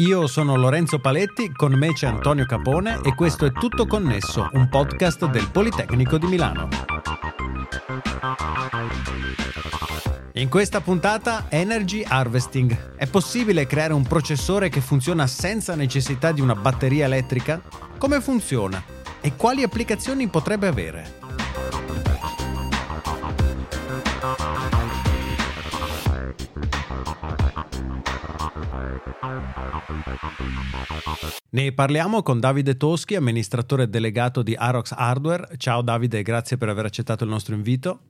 Io sono Lorenzo Paletti, con me c'è Antonio Capone e questo è Tutto Connesso, un podcast del Politecnico di Milano. In questa puntata Energy Harvesting. È possibile creare un processore che funziona senza necessità di una batteria elettrica? Come funziona? E quali applicazioni potrebbe avere? Ne parliamo con Davide Toschi, amministratore delegato di Arox Hardware. Ciao Davide, grazie per aver accettato il nostro invito.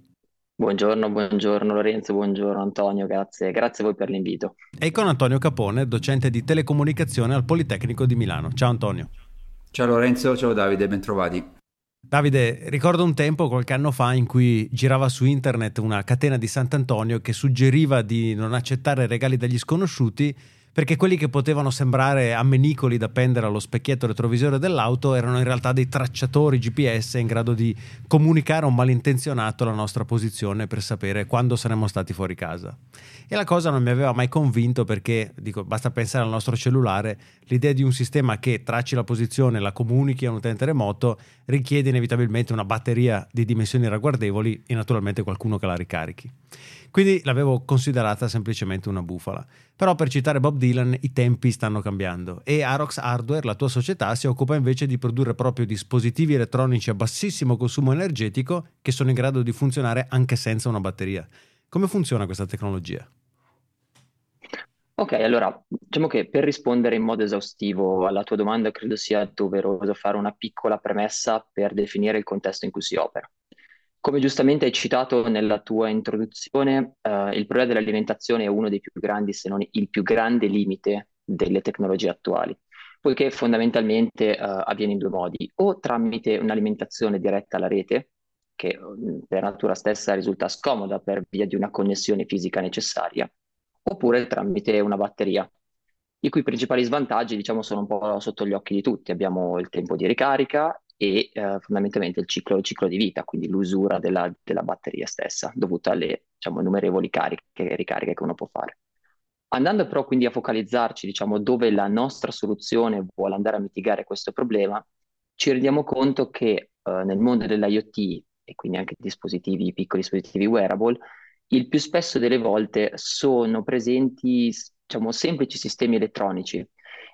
Buongiorno, buongiorno Lorenzo, buongiorno Antonio, grazie, grazie a voi per l'invito. E con Antonio Capone, docente di telecomunicazione al Politecnico di Milano. Ciao Antonio. Ciao Lorenzo, ciao Davide, bentrovati. Davide, ricordo un tempo, qualche anno fa, in cui girava su internet una catena di Sant'Antonio che suggeriva di non accettare regali dagli sconosciuti perché quelli che potevano sembrare ammenicoli da appendere allo specchietto retrovisore dell'auto erano in realtà dei tracciatori GPS in grado di comunicare a un malintenzionato la nostra posizione per sapere quando saremmo stati fuori casa. E la cosa non mi aveva mai convinto perché, dico, basta pensare al nostro cellulare, l'idea di un sistema che tracci la posizione e la comunichi a un utente remoto richiede inevitabilmente una batteria di dimensioni ragguardevoli e naturalmente qualcuno che la ricarichi. Quindi l'avevo considerata semplicemente una bufala. Però per citare Bob Dylan, i tempi stanno cambiando e Arox Hardware, la tua società, si occupa invece di produrre proprio dispositivi elettronici a bassissimo consumo energetico che sono in grado di funzionare anche senza una batteria. Come funziona questa tecnologia? Ok, allora diciamo che per rispondere in modo esaustivo alla tua domanda credo sia doveroso fare una piccola premessa per definire il contesto in cui si opera. Come giustamente hai citato nella tua introduzione, eh, il problema dell'alimentazione è uno dei più grandi, se non il più grande limite delle tecnologie attuali, poiché fondamentalmente eh, avviene in due modi, o tramite un'alimentazione diretta alla rete, che mm, per natura stessa risulta scomoda per via di una connessione fisica necessaria, oppure tramite una batteria, i cui principali svantaggi, diciamo, sono un po' sotto gli occhi di tutti. Abbiamo il tempo di ricarica e eh, fondamentalmente il ciclo, il ciclo, di vita, quindi l'usura della, della batteria stessa, dovuta alle diciamo, innumerevoli cariche e ricariche che uno può fare. Andando però quindi a focalizzarci, diciamo, dove la nostra soluzione vuole andare a mitigare questo problema, ci rendiamo conto che eh, nel mondo dell'IoT e quindi anche dispositivi, piccoli dispositivi wearable, il più spesso delle volte sono presenti, diciamo, semplici sistemi elettronici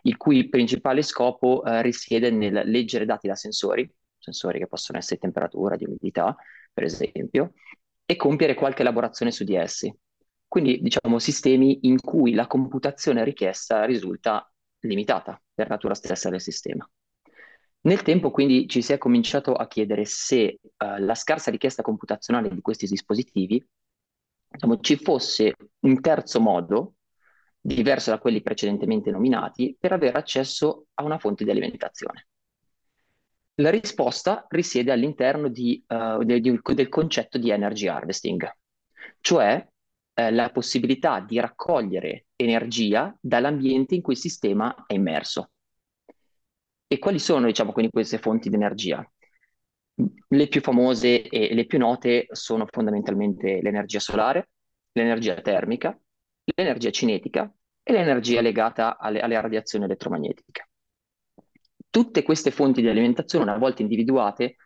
il cui principale scopo eh, risiede nel leggere dati da sensori, sensori che possono essere temperatura, di umidità, per esempio, e compiere qualche elaborazione su di essi. Quindi, diciamo, sistemi in cui la computazione richiesta risulta limitata per natura stessa del sistema. Nel tempo, quindi, ci si è cominciato a chiedere se uh, la scarsa richiesta computazionale di questi dispositivi diciamo, ci fosse un terzo modo diverso da quelli precedentemente nominati, per avere accesso a una fonte di alimentazione. La risposta risiede all'interno di, uh, del, del, concetto di energy harvesting, cioè eh, la possibilità di raccogliere energia dall'ambiente in cui il sistema è immerso. E quali sono, diciamo, quindi queste fonti di energia? Le più famose e le più note sono fondamentalmente l'energia solare, l'energia termica, l'energia cinetica e l'energia legata alle, alle radiazioni elettromagnetiche. Tutte queste fonti di alimentazione, una volta individuate,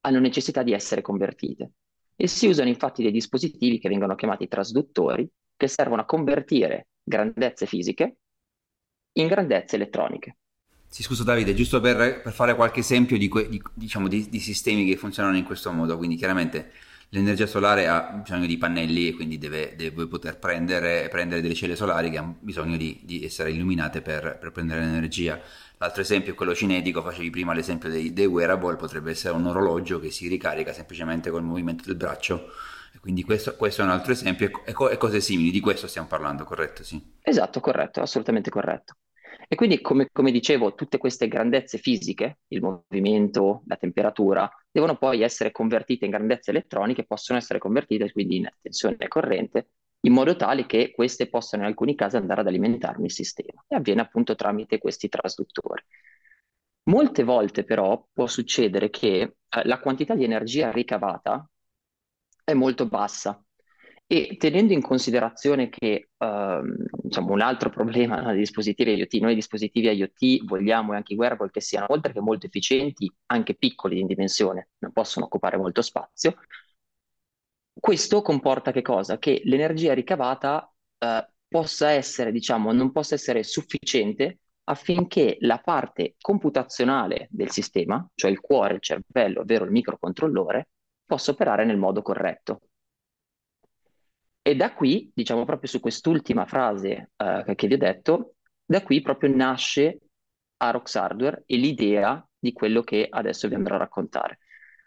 hanno necessità di essere convertite e si usano infatti dei dispositivi che vengono chiamati trasduttori che servono a convertire grandezze fisiche in grandezze elettroniche. Sì, scusa Davide, giusto per, per fare qualche esempio di, que, di, diciamo, di, di, sistemi che funzionano in questo modo, quindi chiaramente l'energia solare ha bisogno di pannelli e quindi deve, deve poter prendere, prendere, delle celle solari che hanno bisogno di, di essere illuminate per, per, prendere l'energia. L'altro esempio è quello cinetico, facevi prima l'esempio dei, dei wearable, potrebbe essere un orologio che si ricarica semplicemente col movimento del braccio. Quindi questo, questo, è un altro esempio e, e cose simili, di questo stiamo parlando, corretto? Sì. Esatto, corretto, assolutamente corretto. E quindi, come, come, dicevo, tutte queste grandezze fisiche, il movimento, la temperatura, devono poi essere convertite in grandezze elettroniche, possono essere convertite quindi in tensione corrente, in modo tale che queste possano in alcuni casi andare ad alimentarmi il sistema. E avviene appunto tramite questi trasduttori. Molte volte però può succedere che eh, la quantità di energia ricavata è molto bassa E tenendo in considerazione che ehm, diciamo, un altro problema no, dei dispositivi IoT, noi dispositivi IoT vogliamo e anche i wearable che siano oltre che molto efficienti, anche piccoli in dimensione, non possono occupare molto spazio. Questo comporta che cosa? Che l'energia ricavata eh, possa essere, diciamo, non possa essere sufficiente affinché la parte computazionale del sistema, cioè il cuore, il cervello, ovvero il microcontrollore, possa operare nel modo corretto. E da qui, diciamo proprio su quest'ultima frase eh, che vi ho detto, da qui proprio nasce Arox Hardware e l'idea di quello che adesso vi andrò a raccontare.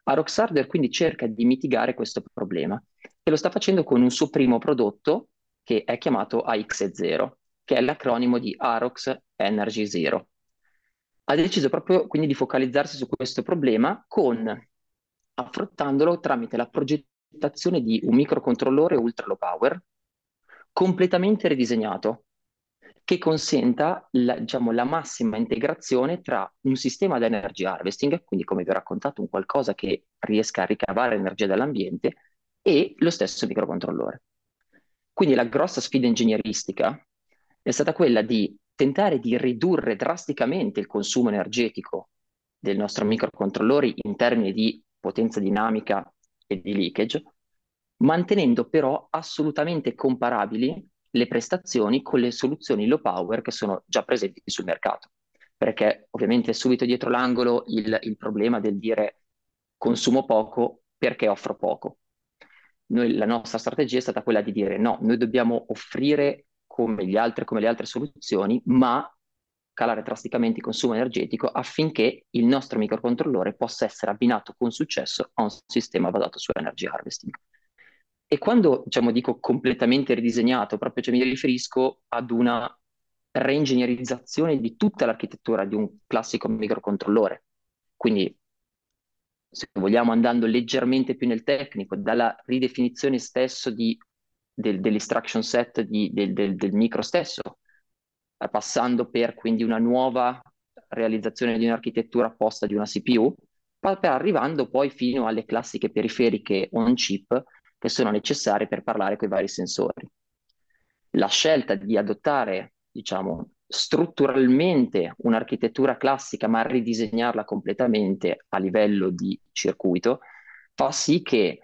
Arox Hardware quindi cerca di mitigare questo problema e lo sta facendo con un suo primo prodotto che è chiamato AX0, che è l'acronimo di Arox Energy Zero. Ha deciso proprio quindi di focalizzarsi su questo problema con affrontandolo tramite la progettazione presentazione di un microcontrollore ultra low power completamente ridisegnato che consenta la, diciamo, la massima integrazione tra un sistema di energy harvesting, quindi come vi ho raccontato, un qualcosa che riesca a ricavare energia dall'ambiente, e lo stesso microcontrollore. Quindi la grossa sfida ingegneristica è stata quella di tentare di ridurre drasticamente il consumo energetico del nostro microcontrollore in termini di potenza dinamica e di leakage, mantenendo però assolutamente comparabili le prestazioni con le soluzioni low power che sono già presenti sul mercato. Perché ovviamente subito dietro l'angolo il, il problema del dire consumo poco perché offro poco. Noi, la nostra strategia è stata quella di dire no, noi dobbiamo offrire come, gli altri, come le altre soluzioni, ma calare drasticamente il consumo energetico affinché il nostro microcontrollore possa essere abbinato con successo a un sistema basato su energy harvesting. E quando diciamo, dico completamente ridisegnato, proprio cioè, mi riferisco ad una reingegnerizzazione di tutta l'architettura di un classico microcontrollore. Quindi, se vogliamo, andando leggermente più nel tecnico, dalla ridefinizione stesso di, del, dell'instruction set di, del, del, del micro stesso, passando per quindi una nuova realizzazione di un'architettura apposta di una CPU, per arrivando poi fino alle classiche periferiche on chip che sono necessarie per parlare con i vari sensori. La scelta di adottare, diciamo, strutturalmente un'architettura classica ma ridisegnarla completamente a livello di circuito fa sì che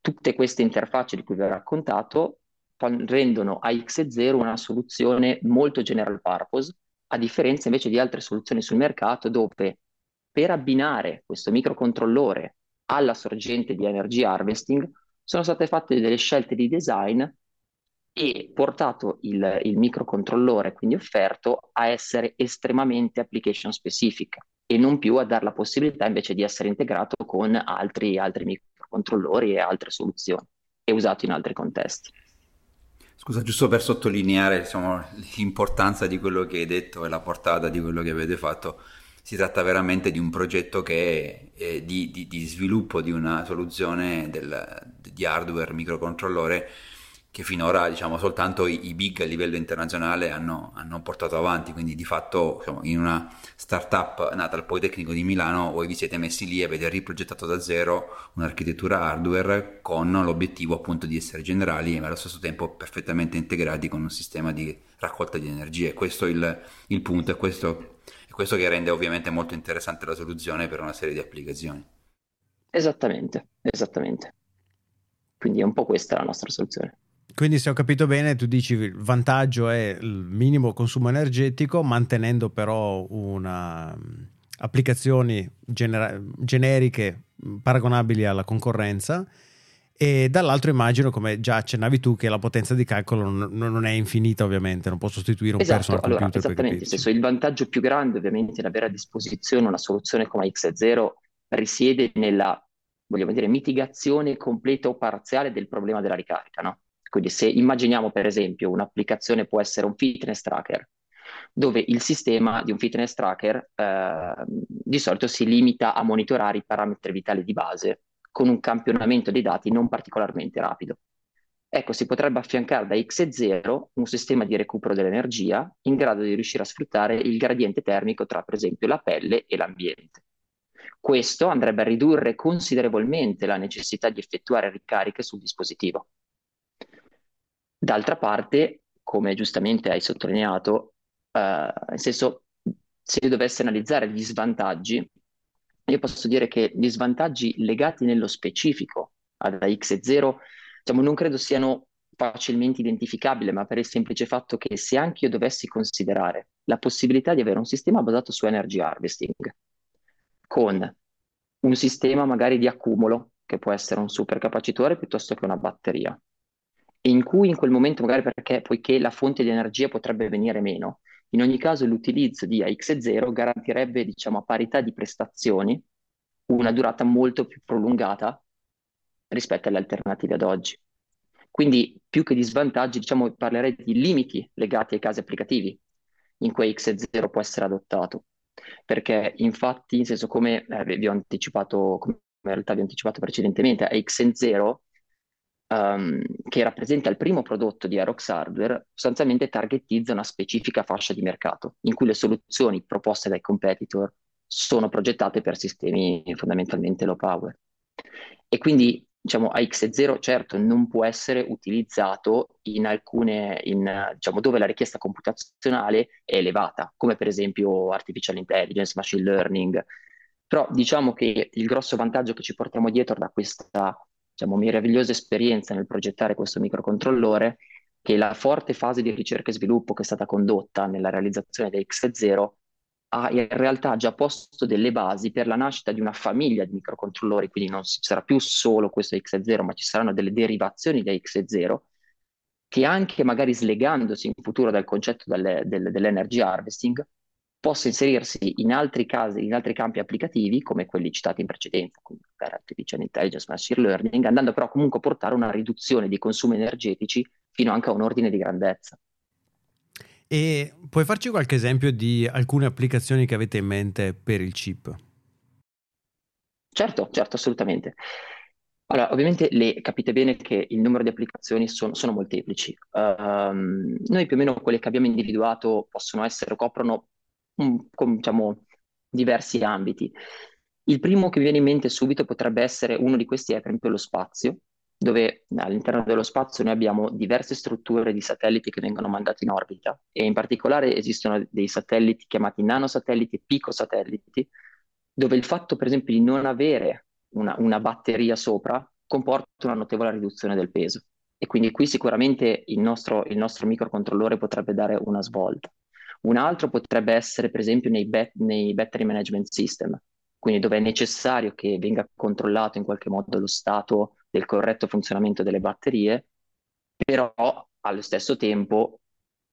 tutte queste interfacce di cui vi ho raccontato rendono AX0 una soluzione molto general purpose, a differenza invece di altre soluzioni sul mercato dove per abbinare questo microcontrollore alla sorgente di energy harvesting sono state fatte delle scelte di design e portato il, il microcontrollore, quindi offerto, a essere estremamente application specific e non più a dare la possibilità invece di essere integrato con altri, altri microcontrollori e altre soluzioni e usato in altri contesti. Scusa, giusto per sottolineare diciamo, l'importanza di quello che hai detto e la portata di quello che avete fatto, si tratta veramente di un progetto che è di, di, di sviluppo di una soluzione del, di hardware microcontrollore che finora diciamo, soltanto i, i, big a livello internazionale hanno, hanno, portato avanti, quindi di fatto diciamo, in una startup nata al Politecnico di Milano voi vi siete messi lì e avete riprogettato da zero un'architettura hardware con l'obiettivo appunto di essere generali ma allo stesso tempo perfettamente integrati con un sistema di raccolta di energie. Questo è il, il punto e questo, è questo che rende ovviamente molto interessante la soluzione per una serie di applicazioni. Esattamente, esattamente. Quindi è un po' questa la nostra soluzione. Quindi se ho capito bene, tu dici il vantaggio è il minimo consumo energetico, mantenendo però una mm, applicazioni genera- generiche mm, paragonabili alla concorrenza e dall'altro immagino, come già accennavi tu, che la potenza di calcolo non, non è infinita ovviamente, non può sostituire un esatto, personal allora, computer. Esattamente, senso, il vantaggio più grande ovviamente di avere a disposizione una soluzione come X0 risiede nella, vogliamo dire, mitigazione completa o parziale del problema della ricarica, no? Quindi se immaginiamo per esempio un'applicazione può essere un fitness tracker, dove il sistema di un fitness tracker eh, di solito si limita a monitorare i parametri vitali di base con un campionamento dei dati non particolarmente rapido. Ecco, si potrebbe affiancare da X0 un sistema di recupero dell'energia in grado di riuscire a sfruttare il gradiente termico tra, per esempio, la pelle e l'ambiente. Questo andrebbe a ridurre considerevolmente la necessità di effettuare ricariche sul dispositivo D'altra parte, come giustamente hai sottolineato, eh, nel senso, se io dovessi analizzare gli svantaggi, io posso dire che gli svantaggi legati nello specifico ad X e 0, diciamo, non credo siano facilmente identificabili, ma per il semplice fatto che se anche io dovessi considerare la possibilità di avere un sistema basato su energy harvesting, con un sistema magari di accumulo, che può essere un supercapacitore piuttosto che una batteria, in cui in quel momento, magari perché poiché la fonte di energia potrebbe venire meno, in ogni caso l'utilizzo di AX0 garantirebbe, diciamo, a parità di prestazioni una durata molto più prolungata rispetto alle alternative ad oggi. Quindi più che di svantaggi, diciamo, parlerei di limiti legati ai casi applicativi in cui X0 può essere adottato. Perché infatti, in senso come eh, vi ho anticipato, come in realtà vi ho anticipato precedentemente, X0 um, che rappresenta il primo prodotto di Aerox Hardware, sostanzialmente targetizza una specifica fascia di mercato, in cui le soluzioni proposte dai competitor sono progettate per sistemi fondamentalmente low power. E quindi diciamo, AX0 certo non può essere utilizzato in alcune, in, diciamo, dove la richiesta computazionale è elevata, come per esempio artificial intelligence, machine learning. Però diciamo che il grosso vantaggio che ci portiamo dietro da questa diciamo, meravigliosa esperienza nel progettare questo microcontrollore che la forte fase di ricerca e sviluppo che è stata condotta nella realizzazione di X0 ha in realtà già posto delle basi per la nascita di una famiglia di microcontrollori, quindi non ci sarà più solo questo X0, ma ci saranno delle derivazioni da X0 che anche magari slegandosi in futuro dal concetto delle, delle, dell'energy harvesting possa inserirsi in altri casi, in altri campi applicativi, come quelli citati in precedenza, quindi per artificial intelligence, machine learning, andando però comunque a portare una riduzione dei consumi energetici fino anche a un ordine di grandezza. E puoi farci qualche esempio di alcune applicazioni che avete in mente per il chip? Certo, certo, assolutamente. Allora, ovviamente le, capite bene che il numero di applicazioni son, sono molteplici. Um, noi più o meno quelle che abbiamo individuato possono essere, coprono con diciamo, diversi ambiti. Il primo che viene in mente subito potrebbe essere uno di questi è per esempio lo spazio, dove all'interno dello spazio noi abbiamo diverse strutture di satelliti che vengono mandati in orbita e in particolare esistono dei satelliti chiamati nanosatelliti e picosatelliti, dove il fatto per esempio di non avere una, una batteria sopra comporta una notevole riduzione del peso. E quindi qui sicuramente il nostro, il nostro microcontrollore potrebbe dare una svolta. Un altro potrebbe essere, per esempio, nei, bet- nei battery management system, quindi dove è necessario che venga controllato in qualche modo lo stato del corretto funzionamento delle batterie, però allo stesso tempo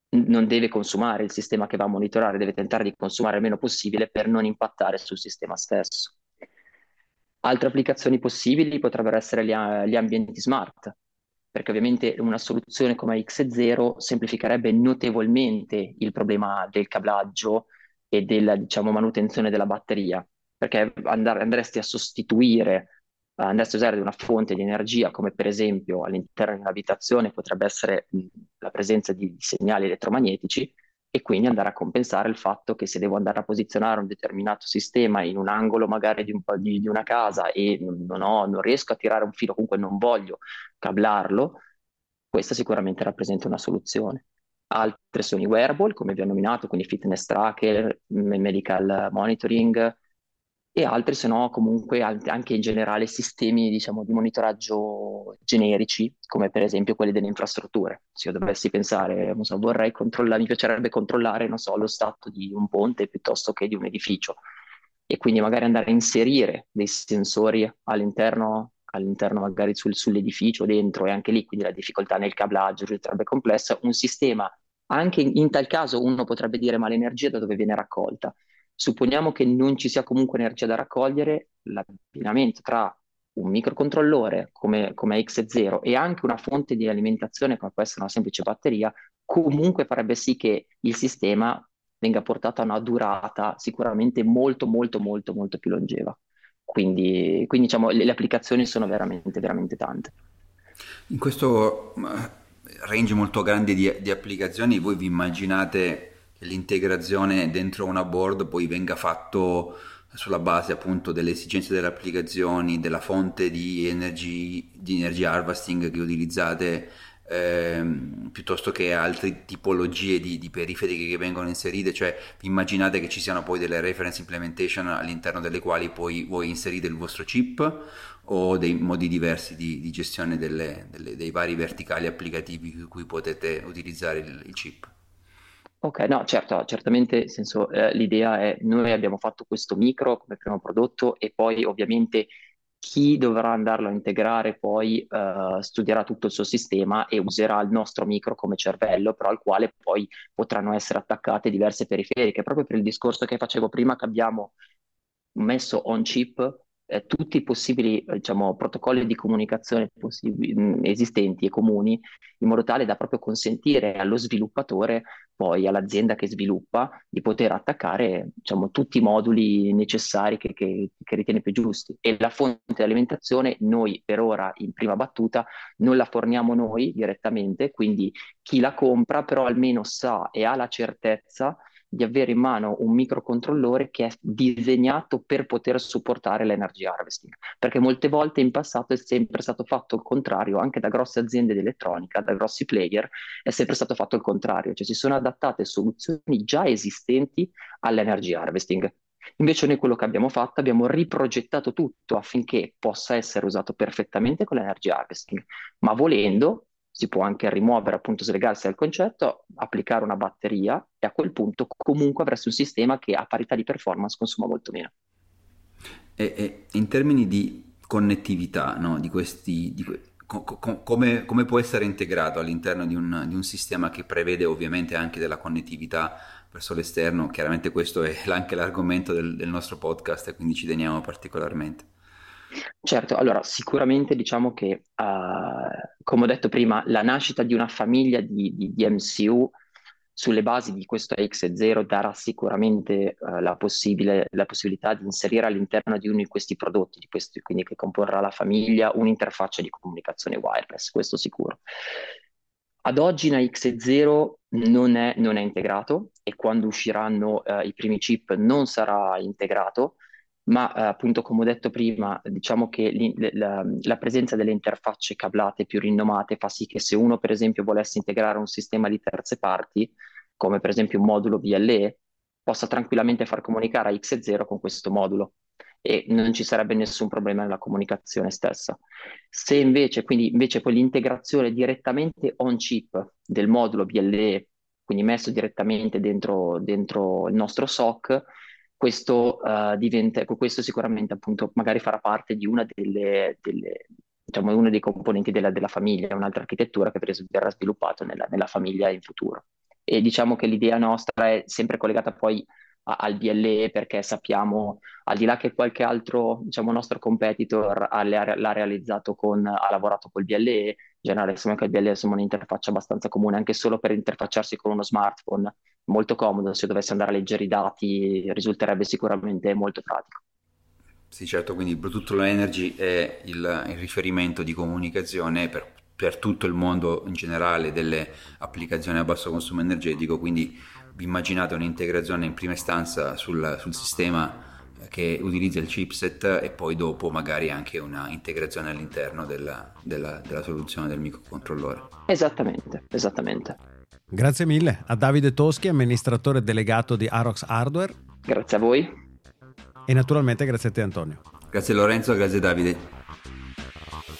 non deve consumare il sistema che va a monitorare, deve tentare di consumare il meno possibile per non impattare sul sistema stesso. Altre applicazioni possibili potrebbero essere gli, gli ambienti smart, perché ovviamente una soluzione come X0 semplificherebbe notevolmente il problema del cablaggio e della diciamo, manutenzione della batteria, perché andare, andresti a sostituire, andresti a usare una fonte di energia come per esempio all'interno di un'abitazione potrebbe essere la presenza di segnali elettromagnetici, e quindi andare a compensare il fatto che se devo andare a posizionare un determinato sistema in un angolo magari di, un, di, di una casa e non, ho, non, riesco a tirare un filo, comunque non voglio cablarlo, questa sicuramente rappresenta una soluzione. Altre sono i wearable, come vi ho nominato, quindi fitness tracker, medical monitoring, e altri se no comunque anche in generale sistemi diciamo, di monitoraggio generici come per esempio quelli delle infrastrutture. Se io dovessi pensare so, vorrei controllare mi piacerebbe controllare so, lo stato di un ponte piuttosto che di un edificio. E quindi magari andare a inserire dei sensori all'interno all'interno magari sul, sull'edificio dentro e anche lì quindi la difficoltà nel cablaggio risulterebbe complessa. Un sistema anche in, in tal caso uno potrebbe dire ma l'energia da dove viene raccolta Supponiamo che non ci sia comunque energia da raccogliere, l'abbinamento tra un microcontrollore come, come X0 e anche una fonte di alimentazione come può essere una semplice batteria, comunque farebbe sì che il sistema venga portato a una durata sicuramente molto, molto, molto, molto più longeva. Quindi, quindi diciamo, le, le applicazioni sono veramente, veramente tante. In questo range molto grande di, di applicazioni, voi vi immaginate l'integrazione dentro una board poi venga fatto sulla base appunto delle esigenze delle applicazioni, della fonte di energy, di energy harvesting che utilizzate, ehm, piuttosto che altre tipologie di, di, periferiche che vengono inserite, cioè immaginate che ci siano poi delle reference implementation all'interno delle quali poi voi inserite il vostro chip o dei modi diversi di, di gestione delle, delle, dei vari verticali applicativi su cui potete utilizzare il, il chip. Ok, no, certo, certamente, senso, eh, l'idea è noi abbiamo fatto questo micro come primo prodotto e poi ovviamente chi dovrà andarlo a integrare poi eh, studierà tutto il suo sistema e userà il nostro micro come cervello, però al quale poi potranno essere attaccate diverse periferiche, proprio per il discorso che facevo prima che abbiamo messo on chip eh, tutti i possibili diciamo, protocolli di comunicazione possibili, mh, esistenti e comuni, in modo tale da proprio consentire allo sviluppatore, poi all'azienda che sviluppa, di poter attaccare diciamo, tutti i moduli necessari che, che, che ritiene più giusti. E la fonte di alimentazione noi per ora, in prima battuta, non la forniamo noi direttamente, quindi chi la compra però almeno sa e ha la certezza di avere in mano un microcontrollore che è disegnato per poter supportare l'energy harvesting, perché molte volte in passato è sempre stato fatto il contrario, anche da grosse aziende di elettronica, da grossi player, è sempre stato fatto il contrario, cioè si sono adattate soluzioni già esistenti all'energy harvesting. Invece noi quello che abbiamo fatto, abbiamo riprogettato tutto affinché possa essere usato perfettamente con l'energy harvesting, ma volendo si può anche rimuovere, appunto slegarsi dal concetto, applicare una batteria e a quel punto comunque avresti un sistema che a parità di performance consuma molto meno. E, e in termini di connettività, no? di questi, di, co, co, come, come, può essere integrato all'interno di un, di un, sistema che prevede ovviamente anche della connettività verso l'esterno? Chiaramente questo è anche l'argomento del, del nostro podcast e quindi ci teniamo particolarmente. Certo, allora sicuramente diciamo che, uh, come ho detto prima, la nascita di una famiglia di, di, di MCU sulle basi di questo AX0 darà sicuramente uh, la, la, possibilità di inserire all'interno di uno di questi prodotti, di questi, quindi che comporrà la famiglia, un'interfaccia di comunicazione wireless, questo sicuro. Ad oggi in AX0 non è, non è integrato e quando usciranno uh, i primi chip non sarà integrato ma eh, appunto come ho detto prima, diciamo che la, la, presenza delle interfacce cablate più rinomate fa sì che se uno per esempio volesse integrare un sistema di terze parti, come per esempio un modulo VLE, possa tranquillamente far comunicare a X0 con questo modulo e non ci sarebbe nessun problema nella comunicazione stessa. Se invece, quindi invece poi l'integrazione direttamente on chip del modulo VLE, quindi messo direttamente dentro, dentro il nostro SOC, questo, uh, diventa, ecco, questo sicuramente appunto magari farà parte di una delle, delle diciamo, uno dei componenti della, della, famiglia, un'altra architettura che verrà sviluppata nella, nella, famiglia in futuro. E diciamo che l'idea nostra è sempre collegata poi a, al BLE perché sappiamo, al di là che qualche altro diciamo, nostro competitor ha, l'ha realizzato con, ha lavorato col BLE, in generale sappiamo che il BLE è un'interfaccia abbastanza comune anche solo per interfacciarsi con uno smartphone molto comodo, se dovessi andare a leggere i dati risulterebbe sicuramente molto pratico. Sì, certo, quindi Bluetooth Low Energy è il, il riferimento di comunicazione per, per, tutto il mondo in generale delle applicazioni a basso consumo energetico, quindi immaginate un'integrazione in prima istanza sul, sul sistema che utilizza il chipset e poi dopo magari anche una integrazione all'interno della, della, della soluzione del microcontrollore. Esattamente, esattamente. Grazie mille a Davide Toschi, amministratore delegato di Arox Hardware. Grazie a voi. E naturalmente grazie a te Antonio. Grazie Lorenzo, grazie Davide.